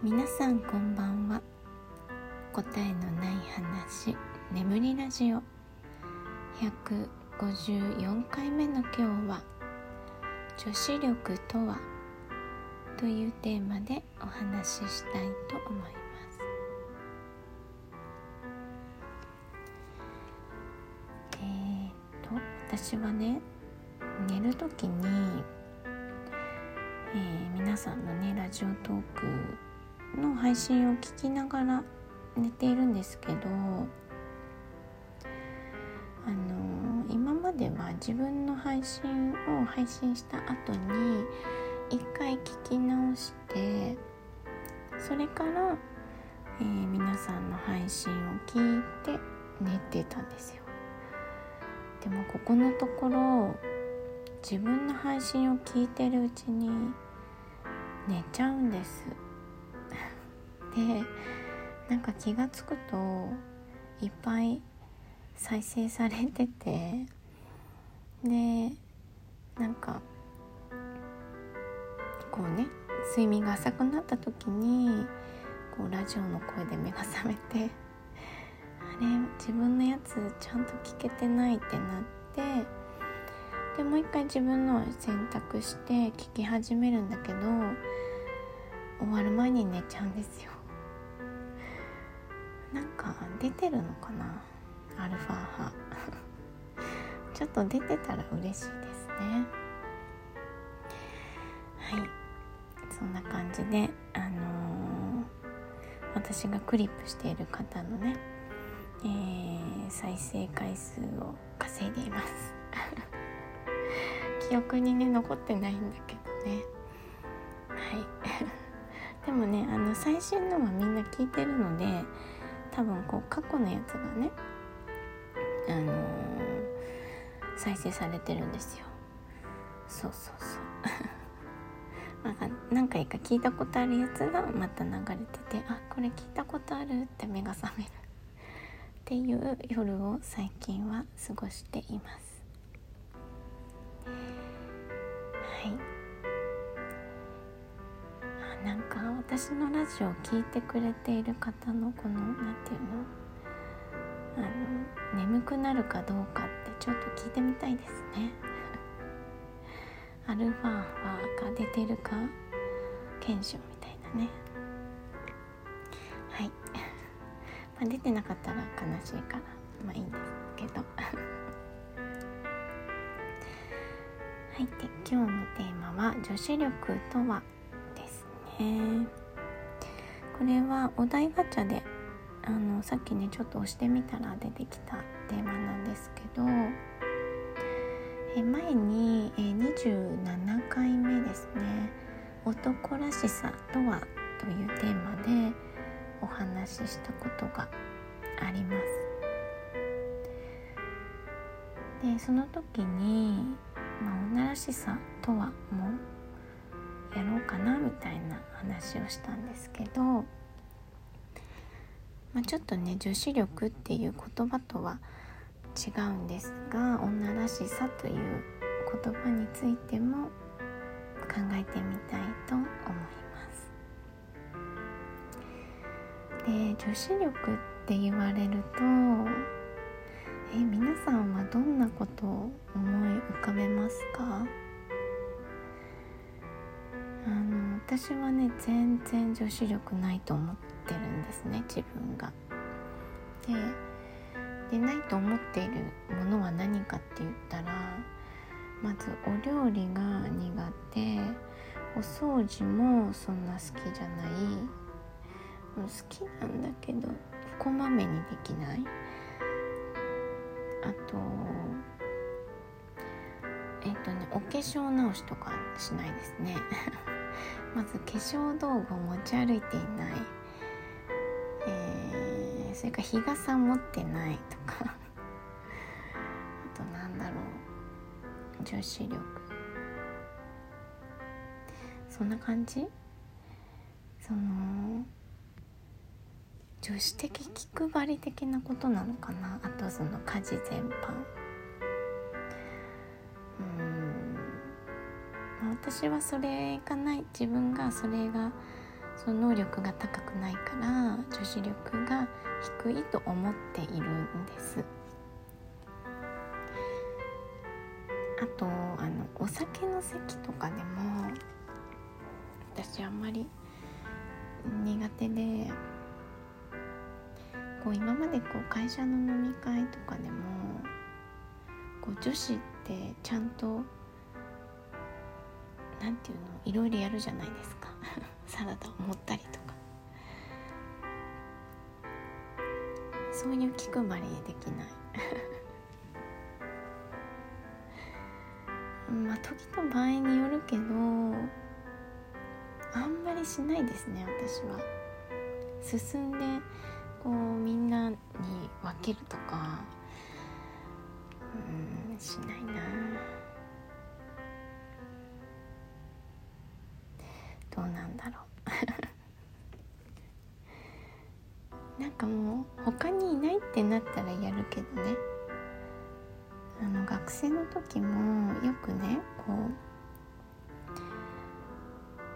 皆さんこんばんは。答えのない話眠りラジオ。154回目の今日は女子力とは？というテーマでお話ししたいと思います。えー、と私はね寝る時に、えー、皆さんのねラジオトークの配信を聞きながら寝ているんですけどあの今までは自分の配信を配信した後に一回聞き直してそれから、えー、皆さんの配信を聞いて寝てたんですよ。でもここのところ自分の配信を聞いてるうちに寝ちゃうんです。でなんか気が付くといっぱい再生されててでなんかこうね睡眠が浅くなった時にこうラジオの声で目が覚めてあれ自分のやつちゃんと聞けてないってなってでもう一回自分の選択して聞き始めるんだけど終わる前に寝ちゃうんですよ。なんか出てるのかな？アルファ波。ちょっと出てたら嬉しいですね。はい。そんな感じであのー、私がクリップしている方のね、えー、再生回数を稼いでいます。記憶にね残ってないんだけどね。はい。でもねあの最新のはみんな聞いてるので多分こう過去のやつがねあのー、再生されてるんですよ。そうそうそう。なんか何回か聞いたことあるやつがまた流れててあこれ聞いたことあるって目が覚める。っていう夜を最近は過ごしています。はい。なんか私のラジオを聴いてくれている方のこの何て言うの？あの眠くなるかどうかってちょっと聞いてみたいですね。アルファ波が出てるか検証みたいなね。はい、まあ、出てなかったら悲しいからまあいいんですけど。はい。で今日のテーマは女子力とは？ねこれはお題ガチャであのさっきねちょっと押してみたら出てきたテーマなんですけどえ前にえ27回目ですね「男らしさとは?」というテーマでお話ししたことがあります。でその時に、まあ、女らしさとはもやろうかなみたいな話をしたんですけど、まあ、ちょっとね女子力っていう言葉とは違うんですが女らしさという言葉についても考えてみたいと思います。で女子力って言われるとえ皆さんはどんなことを思い浮かべますか？私はね全然女子力ないと思ってるんですね自分が。ででないと思っているものは何かって言ったらまずお料理が苦手お掃除もそんな好きじゃない好きなんだけどこまめにできないあとえっ、とねお化粧直しとかしないですねまず化粧道具を持ち歩いていない、えー、それから日傘持ってないとか。あとなんだろう。女子力。そんな感じ？その女子的気配り的なことなのかな？あとその家事全般。私はそれがない自分がそれがその能力が高くないから女子力が低いと思っているんです。あとあのお酒の席とかでも私あんまり苦手でこう今までこう会社の飲み会とかでもこう女子ってちゃんとなんていうのいろいろやるじゃないですか。サラダを盛ったりとか。そういう気配りできない。まあ時と場合によるけどあんまりしないですね私は。進んでこうみんなに分けるとか。うんしないなどうなんだろう。なんかもう他にいないってなったらやるけどね。あの学生の時もよくねこう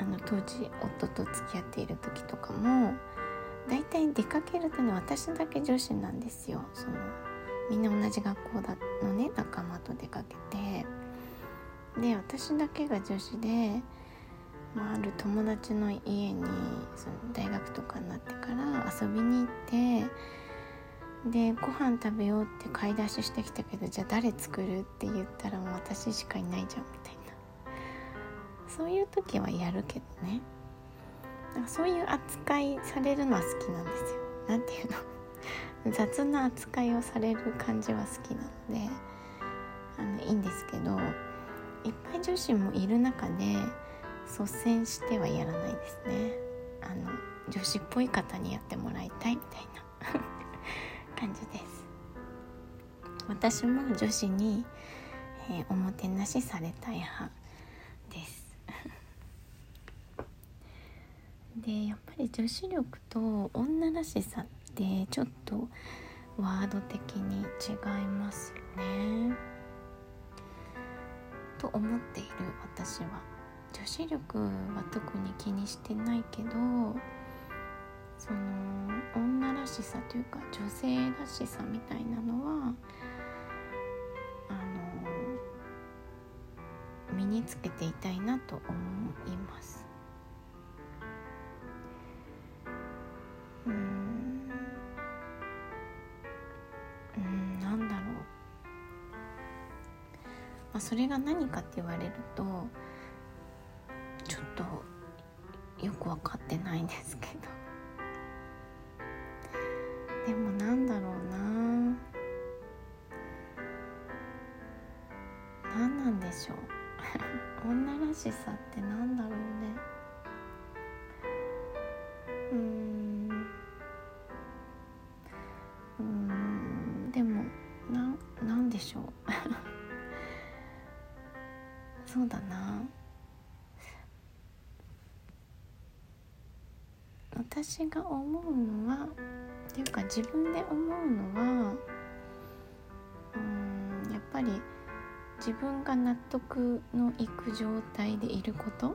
あの当時夫と付き合っている時とかも大体出かけるとね私だけ女子なんですよ。そのみんな同じ学校だのね仲間と出かけて。で私だけが女子で、まあ、ある友達の家にその大学とかになってから遊びに行ってでご飯食べようって買い出ししてきたけどじゃあ誰作るって言ったらもう私しかいないじゃんみたいな。そういう時はやるけどね。そういう扱いされるのは好きなんですよ。なんていうの？雑な扱いをされる感じは好きなのであのいいんですけどいっぱい女子もいる中で率先してはやらないですね。あの女子っぽい方にやってもらいたいみたいな。感じです。私も女子に、えー、おもてなしされたい派です。でやっぱり女子力と女らしさってちょっとワード的に違いますよね。と思っている私は。女子力は特に気にしてないけどその女らしさというか女性らしさみたいなのはあの身につけていたいなと思います。うん。うんなんだろう、まあ、それが何かって言われるとよく分かってないんですけど。でもなんだろうな。何なんでしょう。女らしさってなんだろう私が思うのはっていうか自分で思うのはうんやっぱり自分が納得のいく状態でいること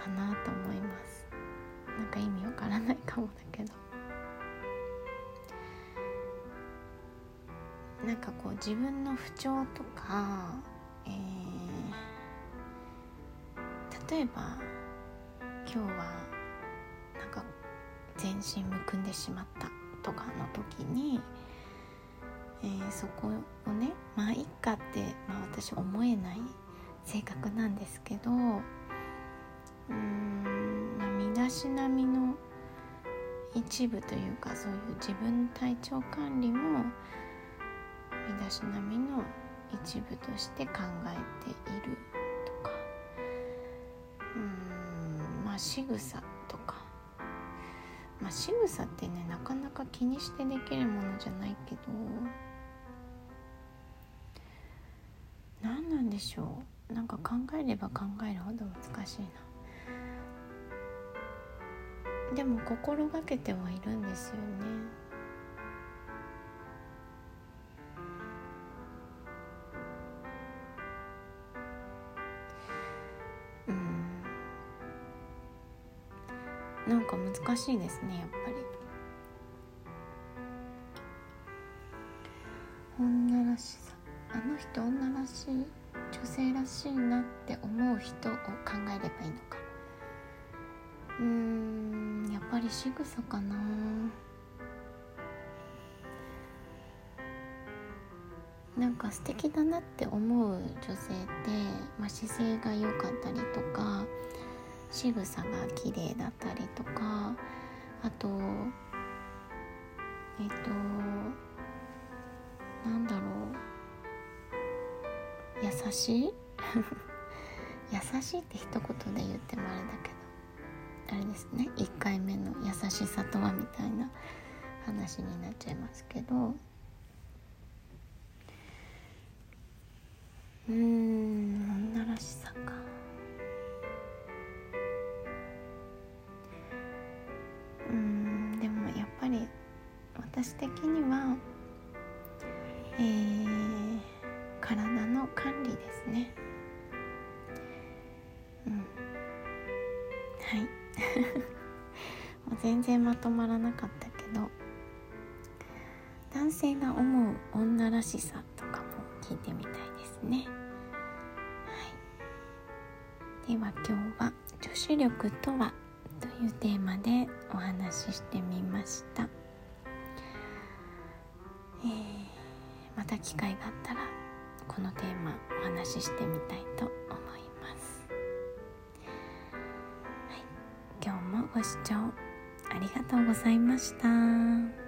かなと思います。なんか意味わからないかもだけど。なんかこう自分の不調とか、えー、例えば今日はなんか全身むくんでしまったとかの時に、えー、そこをねまあいっかって、まあ、私思えない性格なんですけどうん、まあ、身だしなみの一部というかそういう自分体調管理も身だしなみの一部として考えているとか。うん。仕草とか。まあ仕草ってねなかなか気にしてできるものじゃないけど。何なんでしょう。なんか考えれば考えるほど難しいな。でも心がけてはいるんですよね。難しいですねやっぱり。女らしさ。あの人女らしい女性らしいなって思う人を考えればいいのか。うーんやっぱり仕草かな。なんか素敵だなって思う女性って、まあ、姿勢が良かったりとか仕草が綺麗だったりとかあとえっ、となんだろう。優しい？優しいって一言で言ってもあれだけどあれですね。1回目の優しさとはみたいな話になっちゃいますけど。うーん女らしさ。私的にはえー、体の管理ですね。うん。はい。もう全然まとまらなかったけど男性が思う女らしさとかも聞いてみたいですね。はい。では今日は「女子力とは?」というテーマでお話ししてみました。機会があったらこのテーマお話ししてみたいと思います、はい、今日もご視聴ありがとうございました。